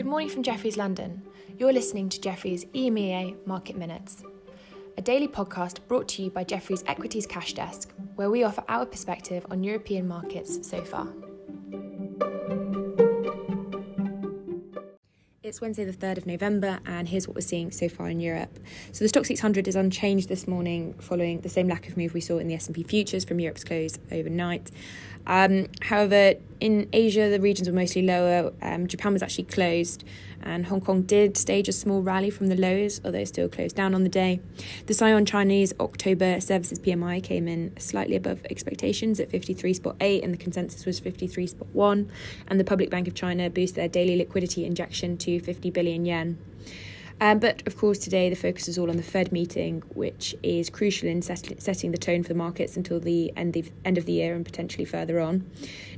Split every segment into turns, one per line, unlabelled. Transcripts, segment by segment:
Good morning from Jefferies London. You're listening to Jefferies EMEA Market Minutes, a daily podcast brought to you by Jefferies Equities Cash Desk, where we offer our perspective on European markets so far. It's Wednesday, the 3rd of November, and here's what we're seeing so far in Europe. So the Stoxx 600 is unchanged this morning, following the same lack of move we saw in the S&P futures from Europe's close overnight. Um, however, in Asia, the regions were mostly lower. Um, Japan was actually closed, and Hong Kong did stage a small rally from the lows, although still closed down on the day. The Caixin Chinese October Services PMI came in slightly above expectations at 53.8, and the consensus was 53.1. And the Public Bank of China boosted their daily liquidity injection to 50 billion yen. Um, but of course, today the focus is all on the Fed meeting, which is crucial in set- setting the tone for the markets until the end of, end of the year and potentially further on.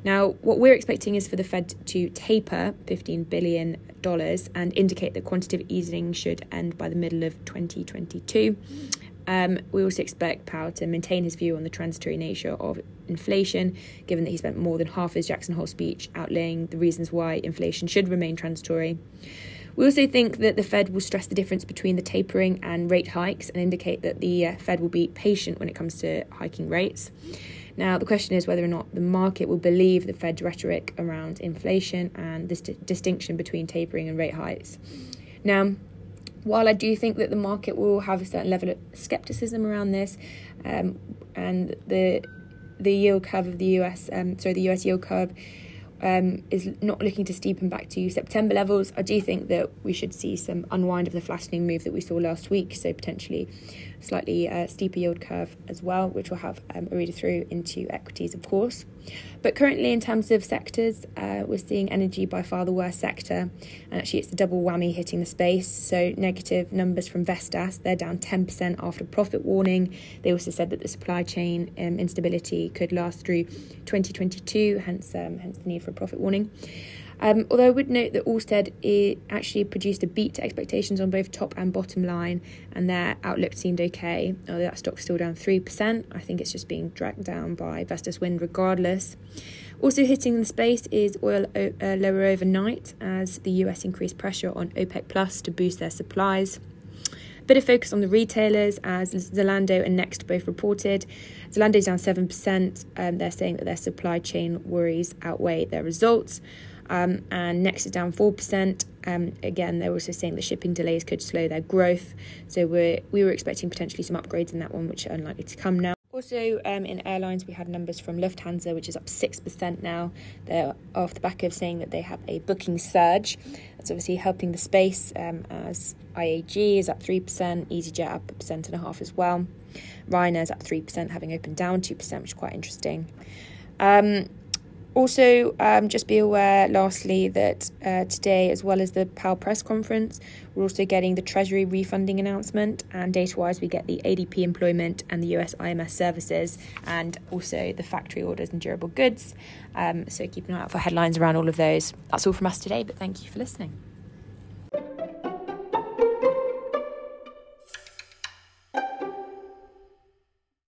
Now, what we're expecting is for the Fed to taper $15 billion and indicate that quantitative easing should end by the middle of 2022. Um, we also expect Powell to maintain his view on the transitory nature of inflation, given that he spent more than half his Jackson Hole speech outlaying the reasons why inflation should remain transitory. We also think that the Fed will stress the difference between the tapering and rate hikes and indicate that the uh, Fed will be patient when it comes to hiking rates. Now, the question is whether or not the market will believe the Fed's rhetoric around inflation and this d- distinction between tapering and rate hikes. Now, while I do think that the market will have a certain level of skepticism around this, um, and the the yield curve of the US, um, sorry, the US yield curve um, is not looking to steepen back to September levels, I do think that we should see some unwind of the flattening move that we saw last week. So potentially slightly uh, steeper yield curve as well, which will have um, a read through into equities, of course. But currently, in terms of sectors, uh, we're seeing energy by far the worst sector, and actually it's the double whammy hitting the space. So negative numbers from Vestas, they're down 10% after profit warning. They also said that the supply chain um, instability could last through 2022, hence um, hence the need for profit warning. Um, although I would note that Ørsted actually produced a beat to expectations on both top and bottom line, and their outlook seemed okay. Although that stock's still down 3%, I think it's just being dragged down by Vestas Wind regardless. Also hitting the space is oil uh, lower overnight as the US increased pressure on OPEC Plus to boost their supplies. Bit of focus on the retailers as Zalando and Next both reported. Zalando's down 7%. Um, they're saying that their supply chain worries outweigh their results. Um, and Next is down 4%. Um, again, they're also saying the shipping delays could slow their growth. So we're, we were expecting potentially some upgrades in that one, which are unlikely to come now. Also, um, in airlines, we had numbers from Lufthansa, which is up 6% now. They're off the back of saying that they have a booking surge. That's obviously helping the space um, as IAG is up 3%, EasyJet up a percent and a half as well. Ryanair is up 3%, having opened down 2%, which is quite interesting. Um, also, um, just be aware, lastly, that uh, today, as well as the Powell press conference, we're also getting the Treasury refunding announcement. And data wise, we get the ADP employment and the US IMS services, and also the factory orders and durable goods. Um, so keep an eye out for headlines around all of those. That's all from us today, but thank you for listening.